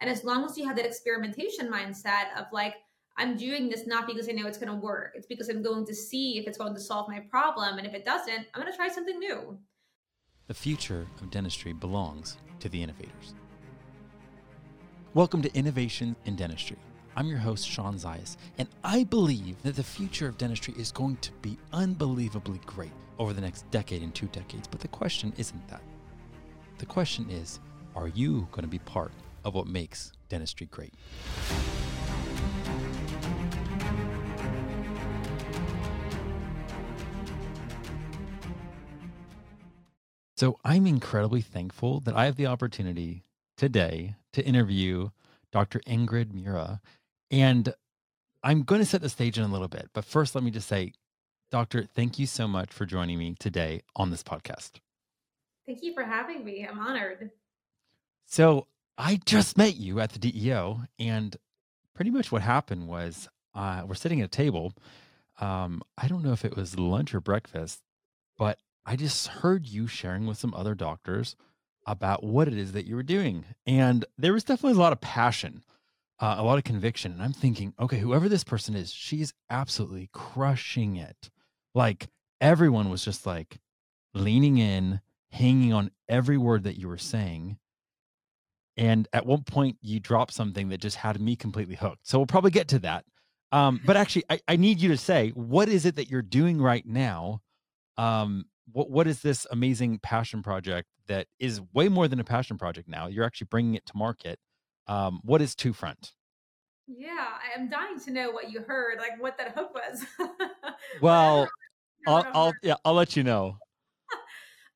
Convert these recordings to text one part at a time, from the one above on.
And as long as you have that experimentation mindset of like, I'm doing this not because I know it's going to work, it's because I'm going to see if it's going to solve my problem. And if it doesn't, I'm going to try something new. The future of dentistry belongs to the innovators. Welcome to Innovation in Dentistry. I'm your host, Sean Zayas, and I believe that the future of dentistry is going to be unbelievably great over the next decade and two decades. But the question isn't that. The question is, are you going to be part of what makes dentistry great? So I'm incredibly thankful that I have the opportunity today to interview Dr. Ingrid Murra. And I'm going to set the stage in a little bit. But first, let me just say, Doctor, thank you so much for joining me today on this podcast. Thank you for having me. I'm honored. So I just met you at the DEO, and pretty much what happened was uh, we're sitting at a table. Um, I don't know if it was lunch or breakfast, but I just heard you sharing with some other doctors about what it is that you were doing. And there was definitely a lot of passion, uh, a lot of conviction. And I'm thinking, okay, whoever this person is, she's absolutely crushing it. Like everyone was just like leaning in, hanging on every word that you were saying. And at one point, you dropped something that just had me completely hooked. So we'll probably get to that. Um, but actually, I, I need you to say, what is it that you're doing right now um, what what is this amazing passion project that is way more than a passion project now? You're actually bringing it to market. Um, what is Two Front? Yeah, I am dying to know what you heard, like what that hook was. well, I'll, I'll yeah, I'll let you know.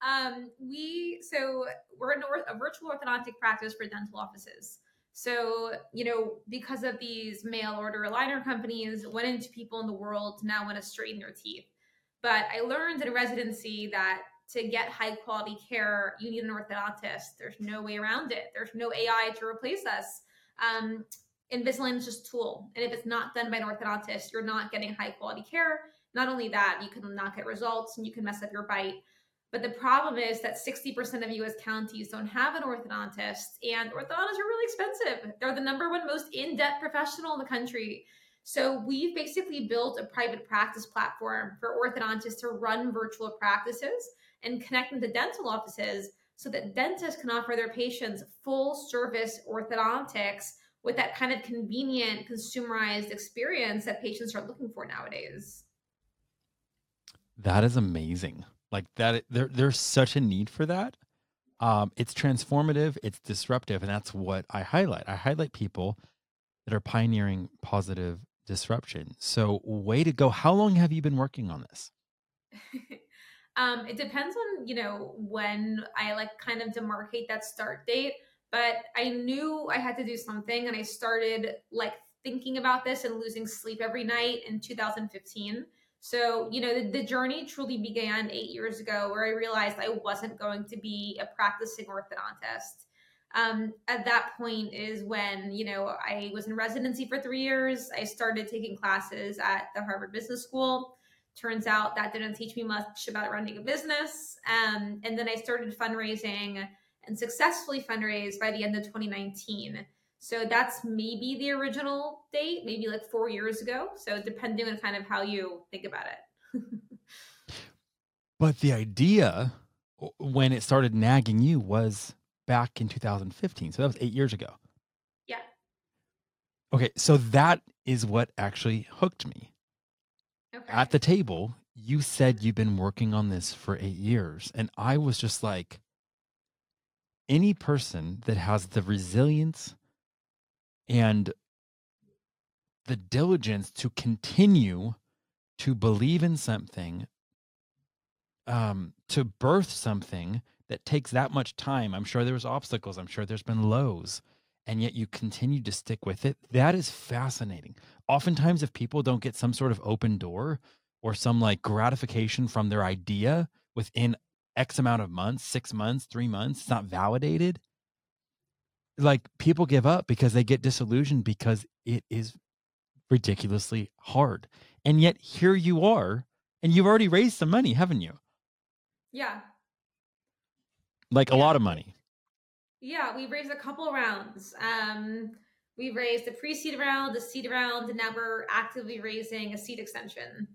Um, we so we're a, virtual orthodontic practice for dental offices. So, you know, because of these mail order aligner companies, went into people in the world now want to straighten their teeth. But I learned in residency that to get high quality care, you need an orthodontist. There's no way around it. There's no AI to replace us. Um, Invisalign is just a tool. And if it's not done by an orthodontist, you're not getting high quality care. Not only that, you can not get results and you can mess up your bite. But the problem is that 60% of US counties don't have an orthodontist, and orthodontists are really expensive. They're the number one most in debt professional in the country. So we've basically built a private practice platform for orthodontists to run virtual practices and connect them to dental offices so that dentists can offer their patients full service orthodontics with that kind of convenient consumerized experience that patients are looking for nowadays. That is amazing. Like that there there's such a need for that. Um, it's transformative, it's disruptive, and that's what I highlight. I highlight people that are pioneering positive disruption. So, way to go. How long have you been working on this? um, it depends on, you know, when I like kind of demarcate that start date, but I knew I had to do something and I started like thinking about this and losing sleep every night in 2015. So, you know, the, the, journey truly began eight years ago where I realized I wasn't going to be a practicing orthodontist. Um, at that point is when you know i was in residency for three years. I started taking classes at the harvard business school. Turns out that didn't teach me much about running a business. Um, and then i started fundraising and successfully fundraised by the end of 2019 so that's maybe the original date maybe like four years ago so depending on kind of how you think about it but the idea when it started nagging you was back in 2015. So that was eight years ago. Yeah. Okay. So that is what actually hooked me. Okay. At the table, you said you've been working on this for eight years. And I was just like, any person that has the resilience and the diligence to continue to believe in something, um, to birth something that takes that much time. I'm sure there was obstacles. I'm sure there's been lows, and yet you continue to stick with it. That is fascinating. Oftentimes, if people don't get some sort of open door or some like gratification from their idea within X amount of months, six months, three months, it's not validated. Like people give up because they get disillusioned because it is ridiculously hard. And yet here you are, and you've already raised some money, haven't you? Yeah, like yeah. a lot of money. Yeah, we raised a couple rounds. Um, we raised the pre-seed round, the seed round, and now we're actively raising a seed extension.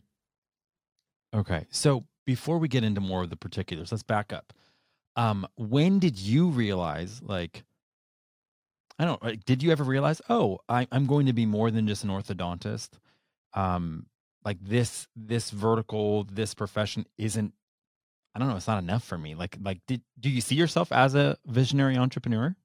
Okay, so before we get into more of the particulars, let's back up. Um, when did you realize, like, I don't, like, did you ever realize, oh, I, I'm going to be more than just an orthodontist? Um, like this, this vertical, this profession isn't. I don't know. It's not enough for me. Like, like, did do you see yourself as a visionary entrepreneur?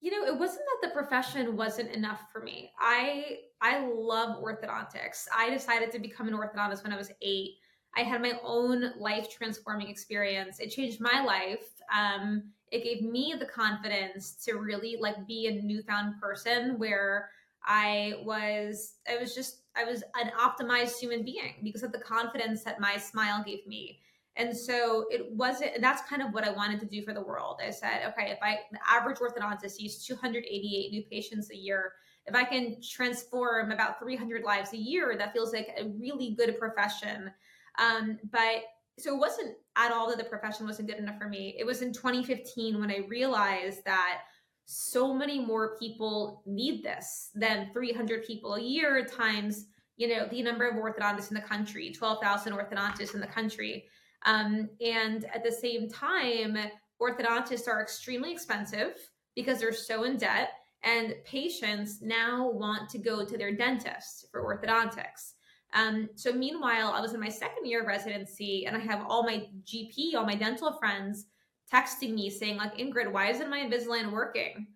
You know, it wasn't that the profession wasn't enough for me. I I love orthodontics. I decided to become an orthodontist when I was eight. I had my own life transforming experience. It changed my life. Um, it gave me the confidence to really like be a newfound person where I was I was just I was an optimized human being because of the confidence that my smile gave me. And so it wasn't, and that's kind of what I wanted to do for the world. I said, okay, if I, the average orthodontist sees 288 new patients a year, if I can transform about 300 lives a year, that feels like a really good profession. Um, but so it wasn't at all that the profession wasn't good enough for me. It was in 2015 when I realized that so many more people need this than 300 people a year times you know the number of orthodontists in the country 12,000 orthodontists in the country um, and at the same time orthodontists are extremely expensive because they're so in debt and patients now want to go to their dentist for orthodontics um, so meanwhile, I was in my second year of residency and I have all my GP, all my dental friends texting me saying like, Ingrid, why isn't my Invisalign working?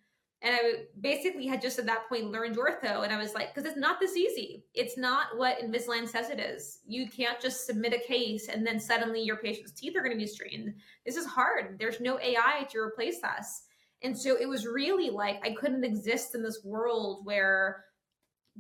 And I basically had just at that point learned ortho. And I was like, because it's not this easy. It's not what Invisalign says it is. You can't just submit a case and then suddenly your patient's teeth are going to be straightened. This is hard. There's no AI to replace us. And so it was really like I couldn't exist in this world where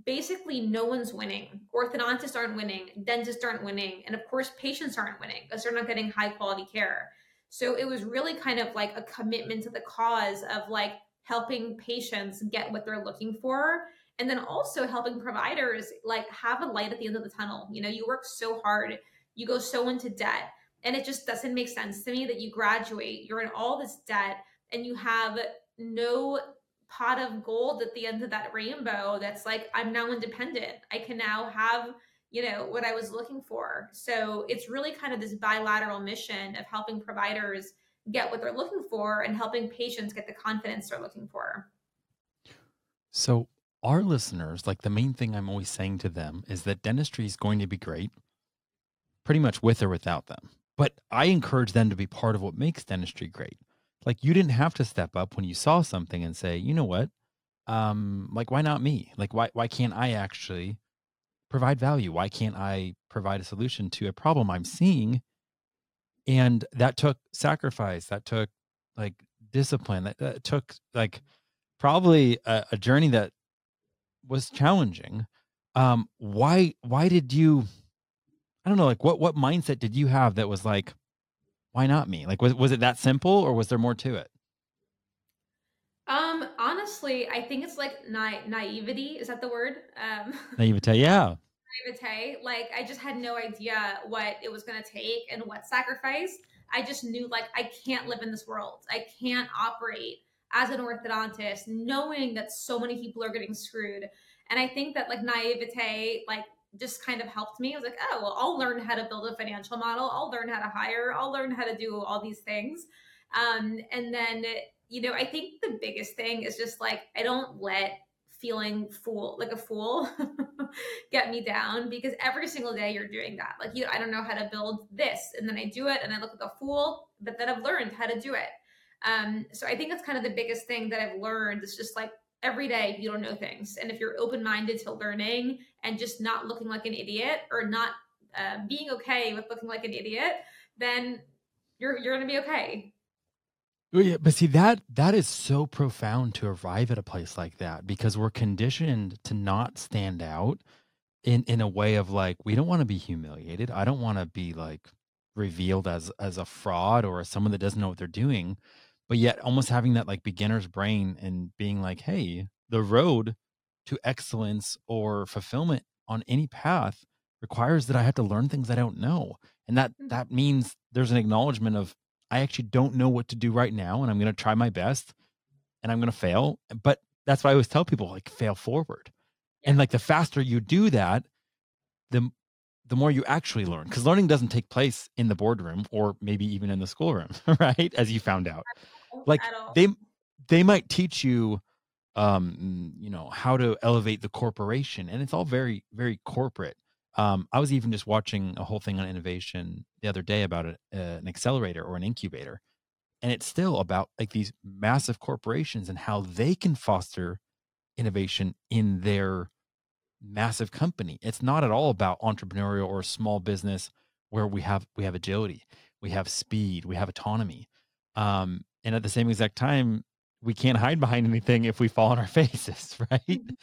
basically no one's winning. Orthodontists aren't winning, dentists aren't winning, and of course, patients aren't winning because they're not getting high quality care. So it was really kind of like a commitment to the cause of like helping patients get what they're looking for and then also helping providers like have a light at the end of the tunnel. You know, you work so hard, you go so into debt, and it just doesn't make sense to me that you graduate, you're in all this debt, and you have no pot of gold at the end of that rainbow that's like i'm now independent. I can now have you know what i was looking for. So it's really kind of this bilateral mission of helping providers get what they're looking for and helping patients get the confidence they're looking for. So our listeners like the main thing i'm always saying to them is that dentistry is going to be great pretty much with or without them. But i encourage them to be part of what makes dentistry great like you didn't have to step up when you saw something and say, you know what? Um, like why not me? Like why why can't I actually provide value? Why can't I provide a solution to a problem I'm seeing? And that took sacrifice. That took like discipline. That, that took like probably a, a journey that was challenging. Um, why why did you I don't know, like what what mindset did you have that was like, why not me? Like, was was it that simple, or was there more to it? Um, honestly, I think it's like na- naivety. Is that the word? Um, naivete, yeah. naivete. Like, I just had no idea what it was going to take and what sacrifice. I just knew, like, I can't live in this world. I can't operate as an orthodontist, knowing that so many people are getting screwed. And I think that, like, naivete, like, just kind of helped me. I was like, oh, well, I'll learn how to build a financial model. I'll learn how to hire. I'll learn how to do all these things. Um, and then, you know, I think the biggest thing is just like, I don't let feeling fool like a fool get me down because every single day you're doing that like you i don't know how to build this and then i do it and i look like a fool but then i've learned how to do it um, so i think that's kind of the biggest thing that i've learned is just like every day you don't know things. And if you're open-minded to learning and just not looking like an idiot or not uh, being okay with looking like an idiot then you're you're gonna be okay. Yeah, but see that that is so profound to arrive at a place like that because we're conditioned to not stand out in in a way of like we don't want to be humiliated. I don't want to be like revealed as as a fraud or as someone that doesn't know what they're doing but yet almost having that like beginner's brain and being like hey the road to excellence or fulfillment on any path requires that i have to learn things i don't know and that mm-hmm. that means there's an acknowledgement of I actually don't know what to do right now, and I'm going to try my best, and I'm going to fail. But that's why I always tell people like fail forward, yeah. and like the faster you do that, the the more you actually learn because learning doesn't take place in the boardroom or maybe even in the schoolroom right as you found out like they they might teach you um you know how to elevate the corporation and it's all very very corporate um i was even just watching a whole thing on innovation the other day about a, uh, an accelerator or an incubator and it's still about like these massive corporations and how they can foster innovation in their massive company. It's not at all about entrepreneurial or small business where we have we have agility, we have speed, we have autonomy. Um, and at the same exact time, we can't hide behind anything if we fall on our faces, right? Mm-hmm.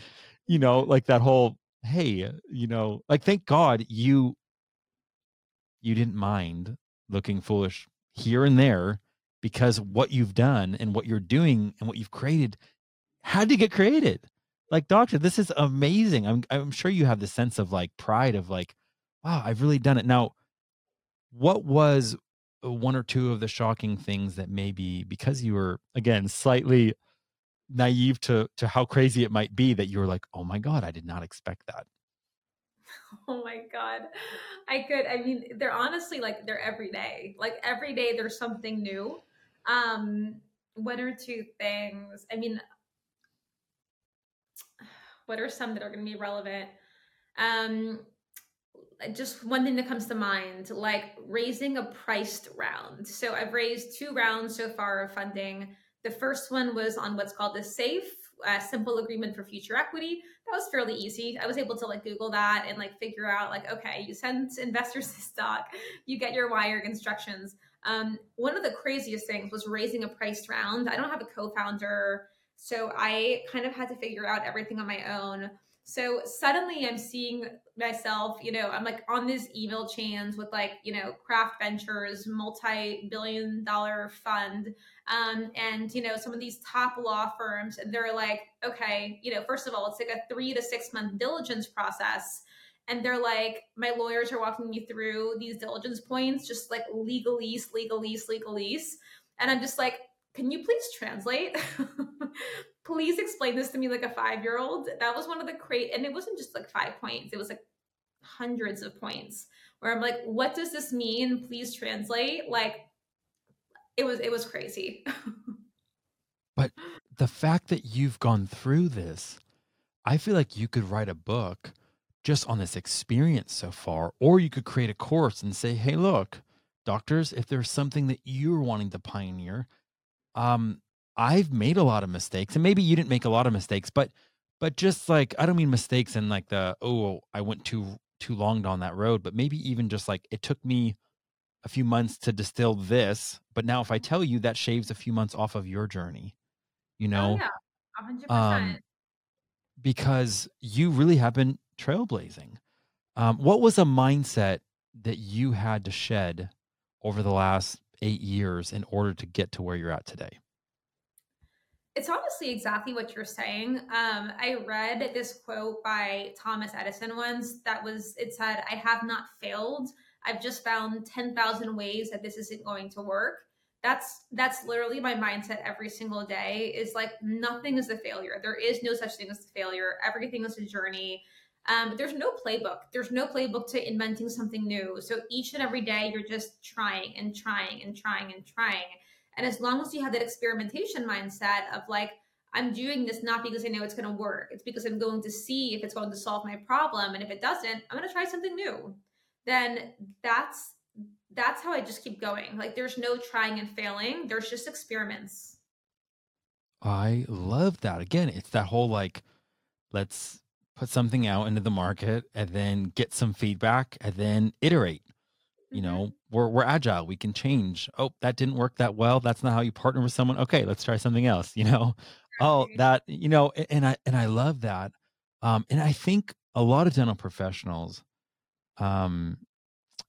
You know, like that whole hey, you know, like thank God you you didn't mind looking foolish here and there because what you've done and what you're doing and what you've created had to get created like doctor this is amazing i'm i'm sure you have the sense of like pride of like wow i've really done it now what was one or two of the shocking things that maybe because you were again slightly naive to to how crazy it might be that you were like oh my god i did not expect that. Oh my god. I could i mean they're honestly like they're every day. Like every day there's something new. Um one or two things i mean what are some that are going to be relevant? Um, just one thing that comes to mind, like raising a priced round. So I've raised two rounds so far of funding. The first one was on what's called the SAFE, Simple Agreement for Future Equity. That was fairly easy. I was able to like Google that and like figure out like, okay, you send investors the stock, you get your wire instructions. Um, one of the craziest things was raising a priced round. I don't have a co-founder so I kind of had to figure out everything on my own. So suddenly I'm seeing myself, you know, I'm like on these email chains with like, you know, Craft Ventures, multi billion dollar fund. Um, and, you know, some of these top law firms, and they're like, okay, you know, first of all, it's like a three to six month diligence process. And they're like, my lawyers are walking me through these diligence points, just like legalese, legalese, legalese. And I'm just like, can you please translate? please explain this to me like a five year old. That was one of the great, and it wasn't just like five points, it was like hundreds of points where I'm like, what does this mean? Please translate. Like, it was, it was crazy. but the fact that you've gone through this, I feel like you could write a book just on this experience so far, or you could create a course and say, hey, look, doctors, if there's something that you're wanting to pioneer, um I've made a lot of mistakes and maybe you didn't make a lot of mistakes but but just like I don't mean mistakes in like the oh I went too too long down that road but maybe even just like it took me a few months to distill this but now if I tell you that shaves a few months off of your journey you oh, know? oh, yeah 100% um because you really have been trailblazing. Um what was a mindset that you had to shed over the last eight years in order to get to where you're at today? It's honestly exactly what you're saying. Um, I read this quote by Thomas Edison once that was, it said, I have not failed. I've just found 10,000 ways that this isn't going to work. That's that's literally my mindset every single day is like nothing is a failure. There is no such thing as a failure. Everything is a journey. Um, there's no playbook. There's no playbook to inventing something new. So each and every day, you're just trying and trying and trying and trying. And as long as you have that experimentation mindset of like, I'm doing this not because I know it's going to work, it's because I'm going to see if it's going to solve my problem. And if it doesn't, I'm going to try something new. Then that's that's how I just keep going. Like there's no trying and failing. There's just experiments. I love that. Again, it's that whole like, let's put something out into the market and then get some feedback and then iterate. You mm-hmm. know, we're we're agile. We can change. Oh, that didn't work that well. That's not how you partner with someone. Okay, let's try something else. You know, oh that you know, and I and I love that. Um, and I think a lot of dental professionals, um,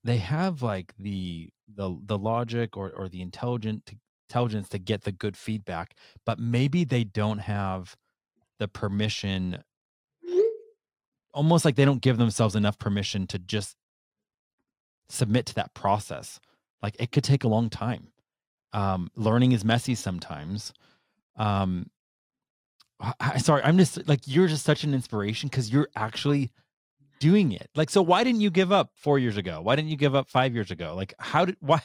they have like the the the logic or or the intelligent to, intelligence to get the good feedback, but maybe they don't have the permission almost like they don't give themselves enough permission to just submit to that process. Like it could take a long time. Um, learning is messy sometimes. Um, I, sorry, I'm just like you're just such an inspiration because you're actually doing it. Like, so why didn't you give up four years ago? Why didn't you give up five years ago? Like, how did why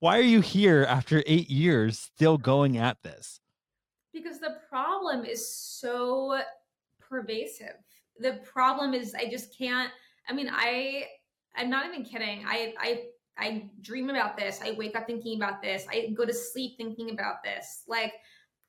why are you here after eight years still going at this? Because the problem is so pervasive. The problem is I just can't. I mean, I I'm not even kidding. I I I dream about this. I wake up thinking about this. I go to sleep thinking about this. Like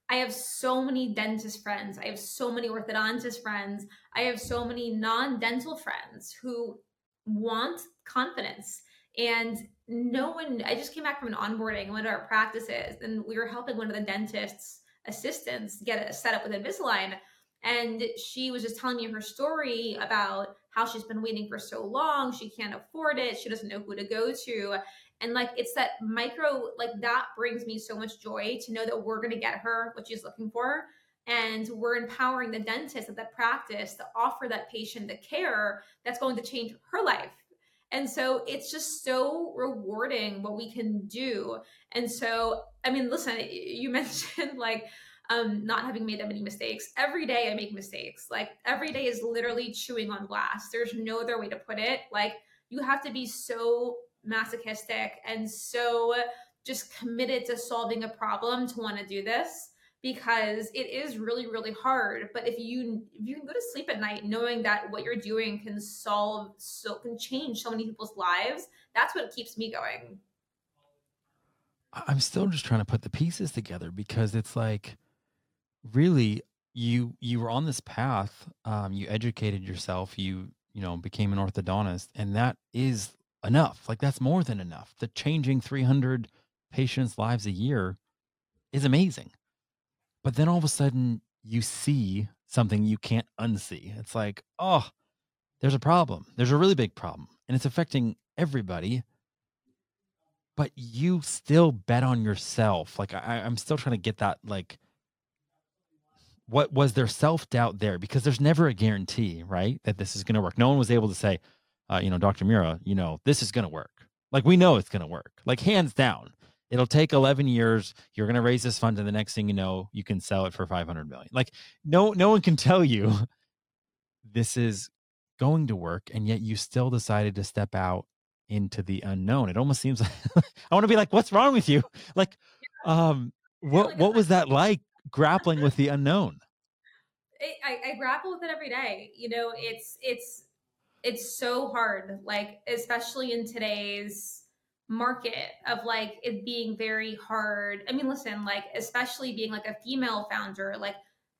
I have so many dentist friends. I have so many orthodontist friends. I have so many non dental friends who want confidence. And no one, I just came back from an onboarding, one of our practices, and we were helping one of the dentist's assistants get set up with Invisalign. And she was just telling me her story about how she's been waiting for so long. She can't afford it. She doesn't know who to go to and like it's that micro like that brings me so much joy to know that we're going to get her what she's looking for and we're empowering the dentist at that practice to offer that patient the care that's going to change her life and so it's just so rewarding what we can do and so i mean listen you mentioned like um, not having made that many mistakes. Every day I make mistakes. Like every day is literally chewing on glass. There's no other way to put it. Like you have to be so masochistic and so just committed to solving a problem to want to do this because it is really really hard but if you if you can go to sleep at night knowing that what you're doing can solve so can change so many people's lives that's what keeps me going i'm still just trying to put the pieces together because it's like really you you were on this path um, you educated yourself you you know became an orthodontist and that is enough. Like that's more than enough. The changing 300 patients' lives a year is amazing. But then all of a sudden you see something you can't unsee. It's like, oh, there's a problem. There's a really big problem and it's affecting everybody. But you still bet on yourself. Like I, I'm still trying to get that like what was there self doubt there? Because there's never a guarantee, right? That this is going to work. No one was able to say, uh, you know, Dr. Mira, you know, this is going to work. Like we know it's going to work. Like hands down. It'll take 11 years. You're going to raise this fund and the next thing you know, you can sell it for 500 million. Like no no one can tell you this is going to work and yet you still decided to step out into the unknown. It almost seems like I want to be like what's wrong with you? Like um what what was that like grappling with the unknown? I, I grapple with it every day. You know, it's it's it's so hard like especially in today's market of like it being very hard i mean listen like especially being like a female founder like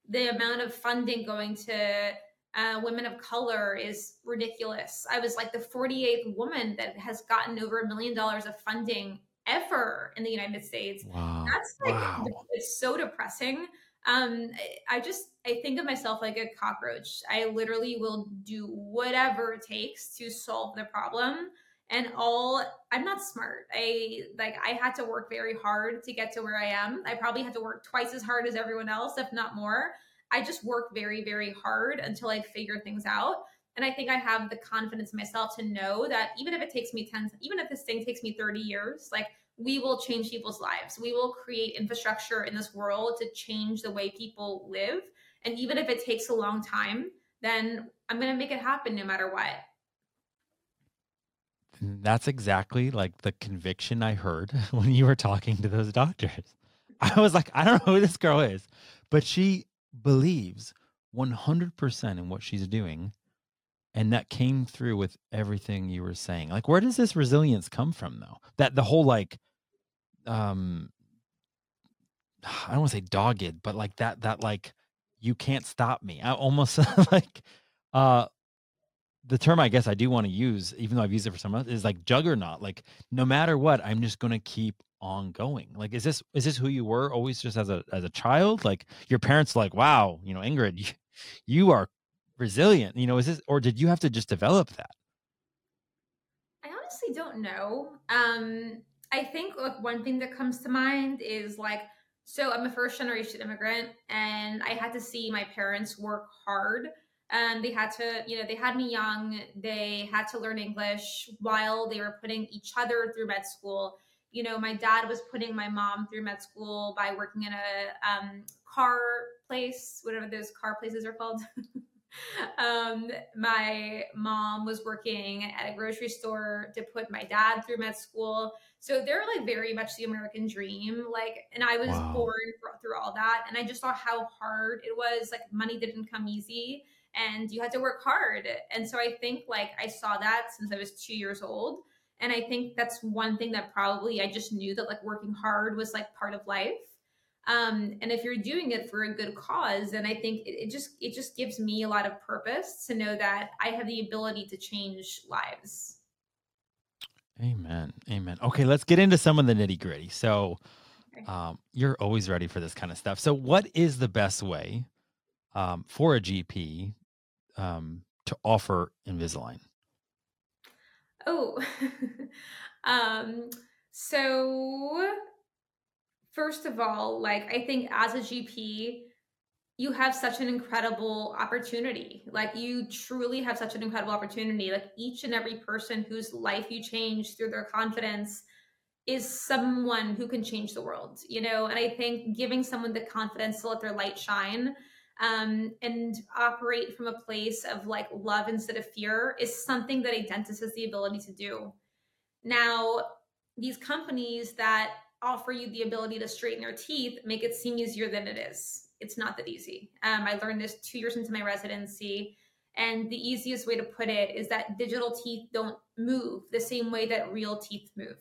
the amount of funding going to uh, women of color is ridiculous i was like the 48th woman that has gotten over a million dollars of funding ever in the united states. Wow. that's like wow. it's so depressing. Um i just i think of myself like a cockroach. I literally will do whatever it takes to solve the problem and all i'm not smart. I like i had to work very hard to get to where i am. I probably had to work twice as hard as everyone else if not more. I just work very very hard until i figure things out and i think i have the confidence in myself to know that even if it takes me 10 even if this thing takes me 30 years like we will change people's lives. We will create infrastructure in this world to change the way people live. And even if it takes a long time, then I'm going to make it happen no matter what. That's exactly like the conviction I heard when you were talking to those doctors. I was like, I don't know who this girl is, but she believes 100% in what she's doing. And that came through with everything you were saying. Like, where does this resilience come from, though? That the whole like, um I don't want to say dogged, but like that that like you can't stop me. I almost like uh the term I guess I do want to use, even though I've used it for some others, is like juggernaut. Like no matter what, I'm just gonna keep on going. Like is this is this who you were always just as a as a child? Like your parents like, wow, you know, Ingrid, you, you are resilient. You know, is this or did you have to just develop that? I honestly don't know. Um I think like one thing that comes to mind is like so I'm a first generation immigrant and I had to see my parents work hard and they had to you know they had me young they had to learn english while they were putting each other through med school you know, my dad was putting my mom through med school by working in a um, car place, whatever those car places are called. um, my mom was working at a grocery store to put my dad through med school. So they're like very much the American dream. Like, and I was wow. born through all that. And I just saw how hard it was. Like, money didn't come easy and you had to work hard. And so I think like I saw that since I was two years old. And I think that's one thing that probably I just knew that like working hard was like part of life. Um, and if you're doing it for a good cause, then I think it, it just it just gives me a lot of purpose to know that I have the ability to change lives. Amen. Amen. Okay, let's get into some of the nitty gritty. So, um, you're always ready for this kind of stuff. So, what is the best way um, for a GP um, to offer Invisalign? Oh, um, so first of all, like I think as a GP, you have such an incredible opportunity. Like you truly have such an incredible opportunity. Like each and every person whose life you change through their confidence is someone who can change the world, you know? And I think giving someone the confidence to let their light shine um, and operate from a place of like love instead of fear is something that a dentist has the ability to do. Now, these companies that offer you the ability to straighten your teeth make it seem easier than it is. It's not that easy. Um, I learned this two years into my residency. And the easiest way to put it is that digital teeth don't move the same way that real teeth move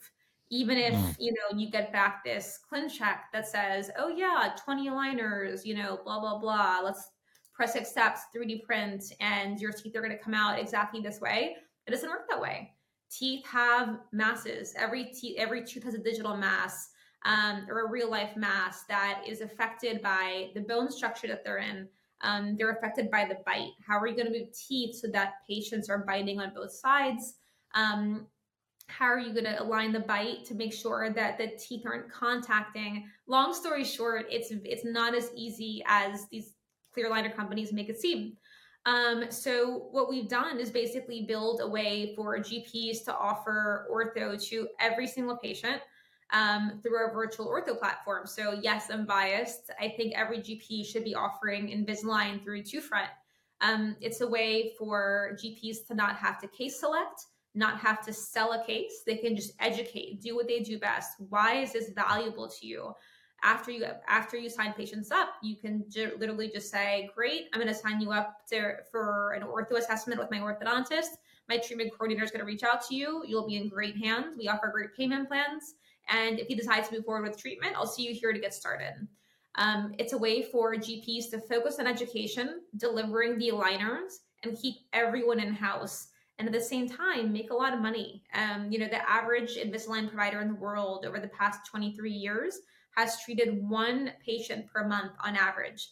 even if mm. you know you get back this ClinCheck that says oh yeah 20 aligners you know blah blah blah let's press accept 3d print and your teeth are going to come out exactly this way it doesn't work that way teeth have masses every teeth every tooth has a digital mass um, or a real life mass that is affected by the bone structure that they're in um, they're affected by the bite. How are you going to move teeth so that patients are biting on both sides? Um, how are you going to align the bite to make sure that the teeth aren't contacting? Long story short it's it's not as easy as these clear liner companies make it seem. Um, so what we've done is basically build a way for gps to offer ortho to every single patient um, through our virtual ortho platform so yes i'm biased i think every gp should be offering invisalign through TwoFront um, it's a way for gps to not have to case select not have to sell a case. They can just educate, do what they do best. Why is this valuable to you? After you after you sign patients up, you can literally just say, "Great, I'm going to sign you up to for an ortho assessment with my orthodontist. My treatment coordinator is going to reach out to you. You'll be in great hands. We offer great payment plans, and if you decide to move forward with treatment, I'll see you here to get started." Um, it's a way for GPs to focus on education, delivering the aligners, and keep everyone in house and at the same time make a lot of money. Um, you know, the average Invisalign provider in the world over the past 23 years has treated one patient per month on average.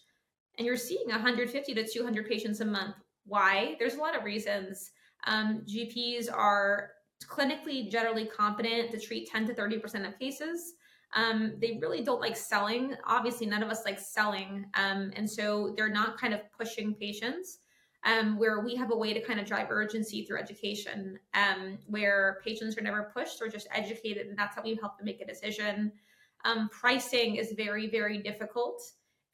And you're seeing 150 to 200 patients a month. Why? There's a lot of reasons. Um, GPs are clinically generally competent to treat 10 to 30% of cases. Um, they really don't like selling. Obviously, none of us like selling. Um, and so they're not kind of pushing patients um, where we have a way to kind of drive urgency through education, um, where patients are never pushed or just educated, and that's how we help them make a decision. Um, pricing is very, very difficult.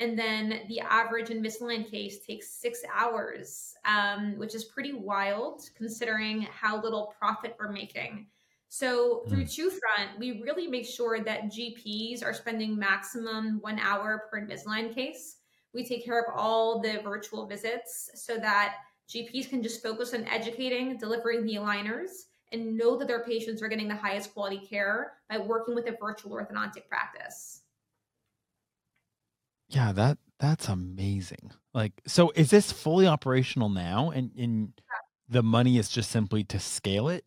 And then the average Invisalign case takes six hours, um, which is pretty wild considering how little profit we're making. So through hmm. TwoFront, we really make sure that GPs are spending maximum one hour per Invisalign case. We take care of all the virtual visits so that GPs can just focus on educating, delivering the aligners, and know that their patients are getting the highest quality care by working with a virtual orthodontic practice. Yeah, that that's amazing. Like, so is this fully operational now, and and the money is just simply to scale it?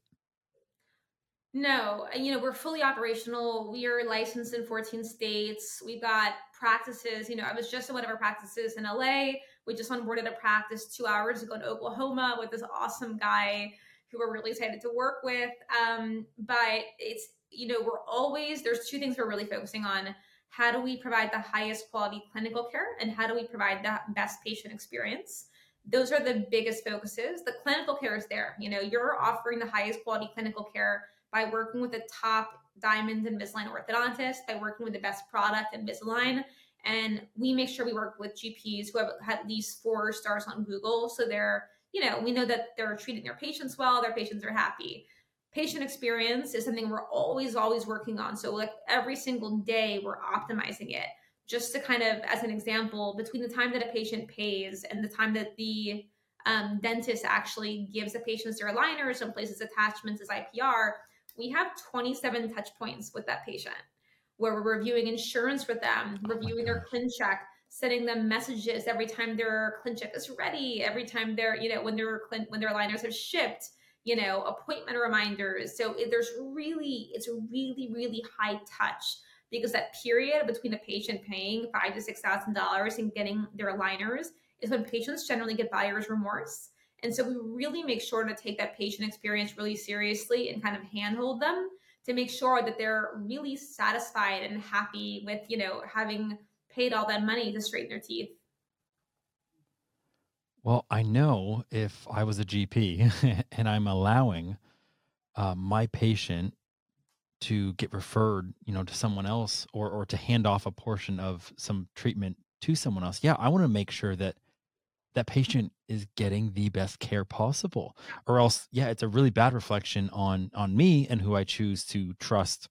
No, you know, we're fully operational. We are licensed in 14 states. We've got practices. You know, I was just in one of our practices in LA. We just onboarded a practice two hours ago in Oklahoma with this awesome guy who we're really excited to work with. Um, but it's, you know, we're always, there's two things we're really focusing on. How do we provide the highest quality clinical care and how do we provide the best patient experience? Those are the biggest focuses. The clinical care is there. You know, you're offering the highest quality clinical care by working with the top diamond Invisalign orthodontist, by working with the best product Invisalign. And we make sure we work with GPs who have at least four stars on Google. So they're, you know, we know that they're treating their patients well, their patients are happy. Patient experience is something we're always, always working on. So, like every single day, we're optimizing it. Just to kind of, as an example, between the time that a patient pays and the time that the um, dentist actually gives the patient their aligners and places attachments as IPR, we have 27 touch points with that patient where we're reviewing insurance with them, oh reviewing their ClinCheck, sending them messages every time their ClinCheck is ready, every time they're, you know, when their when their aligners have shipped, you know, appointment reminders. So there's really, it's really, really high touch because that period between a patient paying five to six thousand dollars and getting their aligners is when patients generally get buyer's remorse. And so we really make sure to take that patient experience really seriously and kind of handhold them to make sure that they're really satisfied and happy with, you know, having paid all that money to straighten their teeth. Well, I know if I was a GP and I'm allowing uh, my patient to get referred, you know, to someone else or or to hand off a portion of some treatment to someone else, yeah, I want to make sure that that patient is getting the best care possible or else yeah it's a really bad reflection on on me and who i choose to trust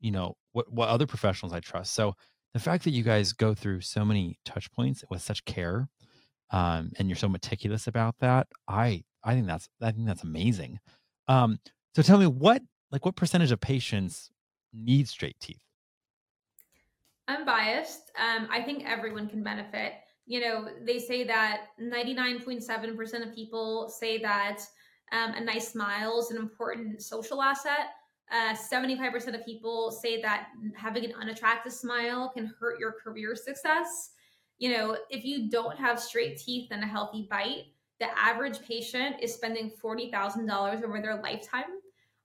you know what what other professionals i trust. So the fact that you guys go through so many touch points with such care um, and you're so meticulous about that i i think that's i think that's amazing um, so tell me what like what percentage of patients need straight teeth i'm biased um, i think everyone can benefit you know, they say that 99.7% of people say that um, a nice smile is an important social asset. Uh, 75% of people say that having an unattractive smile can hurt your career success. You know, if you don't have straight teeth and a healthy bite, the average patient is spending $40,000 over their lifetime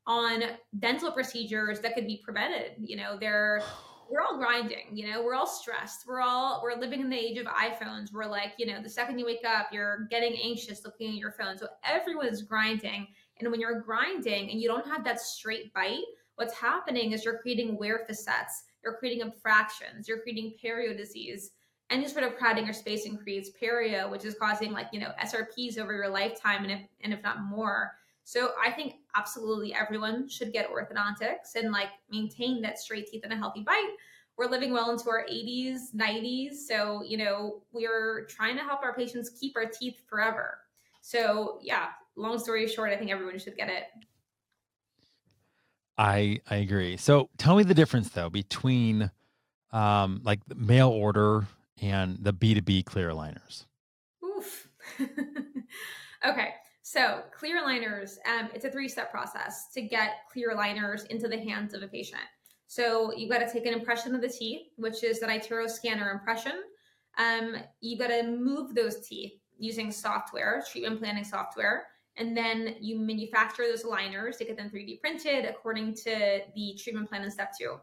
on dental procedures that could be prevented. You know, they're we're all grinding you know we're all stressed. We're all we're living in the age of iphones. We're like you know the second you wake up you're getting anxious looking at your phone. So everyone's grinding. And when you're grinding and you don't have that straight bite what's happening is you're creating wear facets. You're creating abfractions you're creating perio disease you're sort of crowding or space and creates perio which is causing like you know srps over your lifetime and if and if not more so I think absolutely everyone should get orthodontics and like maintain that straight teeth and a healthy bite. We're living well into our 80s, 90s. So, you know, we're trying to help our patients keep our teeth forever. So, yeah, long story short, I think everyone should get it. I I agree. So, tell me the difference though between um like mail order and the B2B clear aligners. Oof. okay. So clear aligners, um, it's a three-step process to get clear aligners into the hands of a patient. So you've got to take an impression of the teeth, which is that iTero scanner impression. Um, you got to move those teeth using software, treatment planning software, and then you manufacture those aligners to get them 3D printed according to the treatment plan in step two.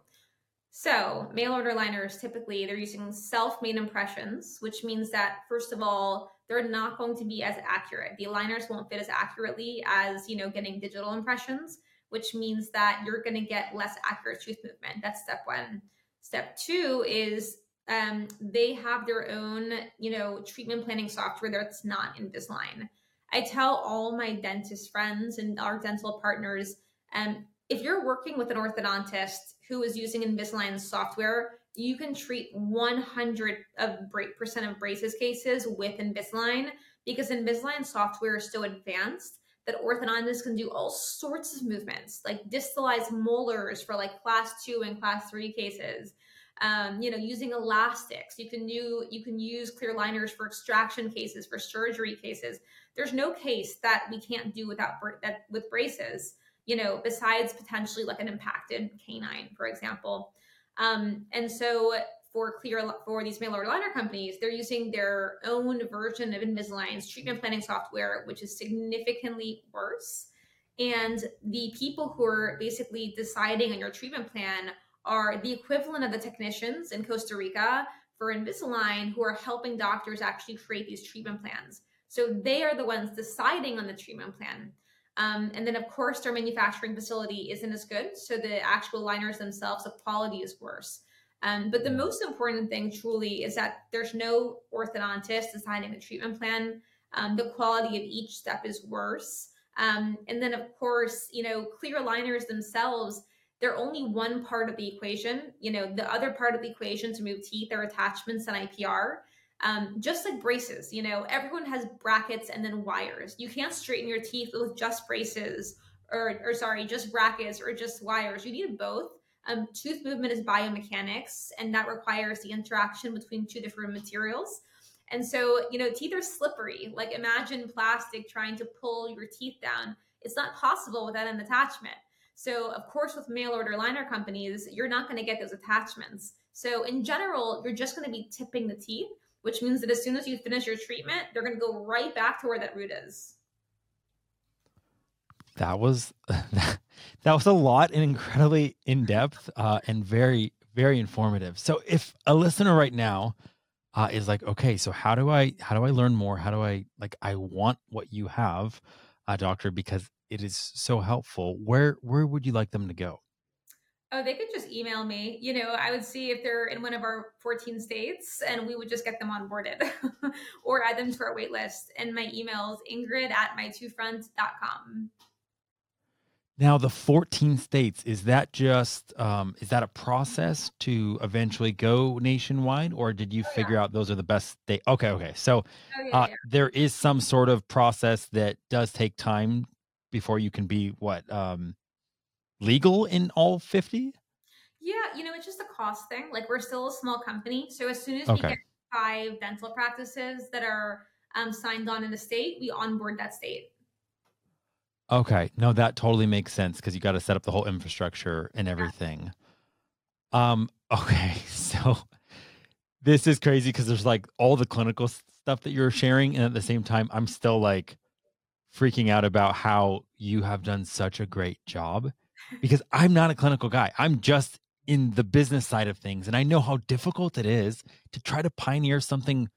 So mail order aligners typically they're using self-made impressions, which means that first of all they're not going to be as accurate. The aligners won't fit as accurately as, you know, getting digital impressions, which means that you're going to get less accurate tooth movement. That's step one. Step two is um, they have their own, you know, treatment planning software that's not Invisalign. I tell all my dentist friends and our dental partners, um, if you're working with an orthodontist who is using Invisalign software, you can treat 100 of percent of braces cases with Invisalign because Invisalign software is so advanced that orthodontists can do all sorts of movements, like distalized molars for like class two and class three cases. Um, you know, using elastics. You can do you can use clear liners for extraction cases, for surgery cases. There's no case that we can't do without that with braces. You know, besides potentially like an impacted canine, for example. Um, and so for clear for these mail order liner companies, they're using their own version of Invisalign's treatment planning software, which is significantly worse. And the people who are basically deciding on your treatment plan are the equivalent of the technicians in Costa Rica for Invisalign who are helping doctors actually create these treatment plans. So they are the ones deciding on the treatment plan. Um, and then, of course, their manufacturing facility isn't as good. So the actual liners themselves, the quality is worse. Um, but the most important thing truly is that there's no orthodontist designing the treatment plan. Um, the quality of each step is worse. Um, and then, of course, you know, clear aligners themselves, they're only one part of the equation. You know, the other part of the equation to move teeth are attachments and IPR. Um, just like braces, you know, everyone has brackets and then wires. You can't straighten your teeth with just braces or, or sorry, just brackets or just wires. You need both. Um, tooth movement is biomechanics, and that requires the interaction between two different materials. And so, you know, teeth are slippery. Like imagine plastic trying to pull your teeth down. It's not possible without an attachment. So, of course, with mail order liner companies, you're not going to get those attachments. So, in general, you're just going to be tipping the teeth which means that as soon as you finish your treatment, they're going to go right back to where that root is. That was that was a lot and incredibly in depth uh, and very very informative. So if a listener right now uh, is like, okay, so how do I how do I learn more? How do I like I want what you have, uh, doctor, because it is so helpful. Where where would you like them to go? Oh, they could just email me. You know, I would see if they're in one of our 14 states and we would just get them onboarded or add them to our wait list. And my email is ingrid at my2front.com. Now, the 14 states, is that just, um, is that a process to eventually go nationwide or did you oh, figure yeah. out those are the best state? Okay. Okay. So oh, yeah, uh, yeah. there is some sort of process that does take time before you can be what, um, legal in all 50? Yeah, you know, it's just a cost thing. Like we're still a small company. So as soon as okay. we get five dental practices that are um, signed on in the state, we onboard that state. Okay. No, that totally makes sense because you got to set up the whole infrastructure and everything. Yeah. Um, okay. So this is crazy because there's like all the clinical stuff that you're sharing. And at the same time, I'm still like freaking out about how you have done such a great job because I'm not a clinical guy. I'm just in the business side of things and I know how difficult it is to try to pioneer something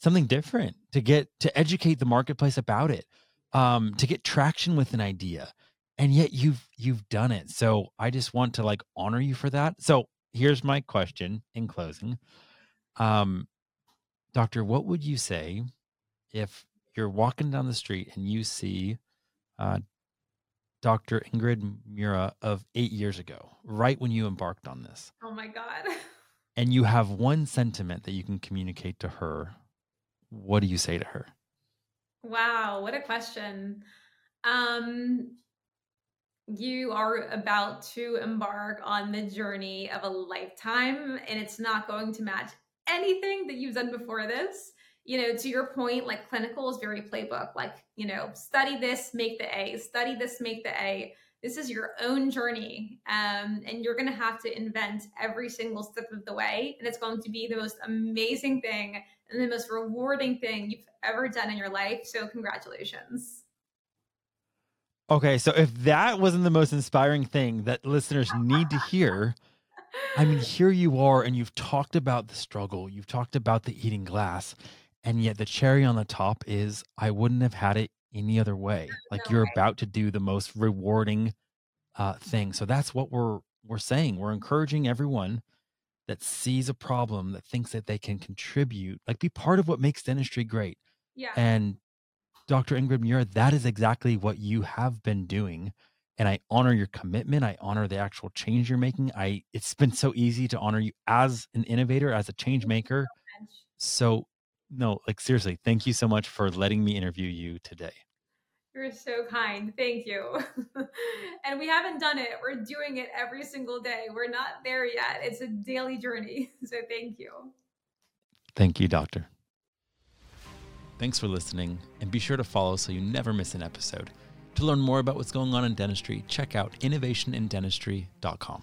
something different, to get to educate the marketplace about it, um to get traction with an idea. And yet you've you've done it. So I just want to like honor you for that. So here's my question in closing. Um doctor, what would you say if you're walking down the street and you see uh, Dr. Ingrid Murra of eight years ago, right when you embarked on this. Oh my God. And you have one sentiment that you can communicate to her. What do you say to her? Wow, what a question. Um, you are about to embark on the journey of a lifetime, and it's not going to match anything that you've done before this you know, to your point, like clinical is very playbook, like, you know, study this, make the A, study this, make the A. This is your own journey. Um, and you're going to have to invent every single step of the way. And it's going to be the most amazing thing and the most rewarding thing you've ever done in your life. So, congratulations. Okay. So, if that wasn't the most inspiring thing that listeners need to hear, I mean, here you are, and you've talked about the struggle, you've talked about the eating glass and yet the cherry on the top is I wouldn't have had it any other way. Like no you're about to do the most rewarding uh, thing. So that's what we're we're saying. We're encouraging everyone that sees a problem that thinks that they can contribute, like be part of what makes dentistry great. Yeah. And Dr. Ingrid Murra, that is exactly what you have been doing. And I honor your commitment. I honor the actual change you're making. I it's been so easy to honor you as an innovator, as a change maker. So no, like seriously, thank you so much for letting me interview you today. You're so kind. Thank you. and we haven't done it. We're doing it every single day. We're not there yet. It's a daily journey. So thank you. Thank you, doctor. Thanks for listening, and be sure to follow so you never miss an episode. To learn more about what's going on in dentistry, check out innovationindentistry.com.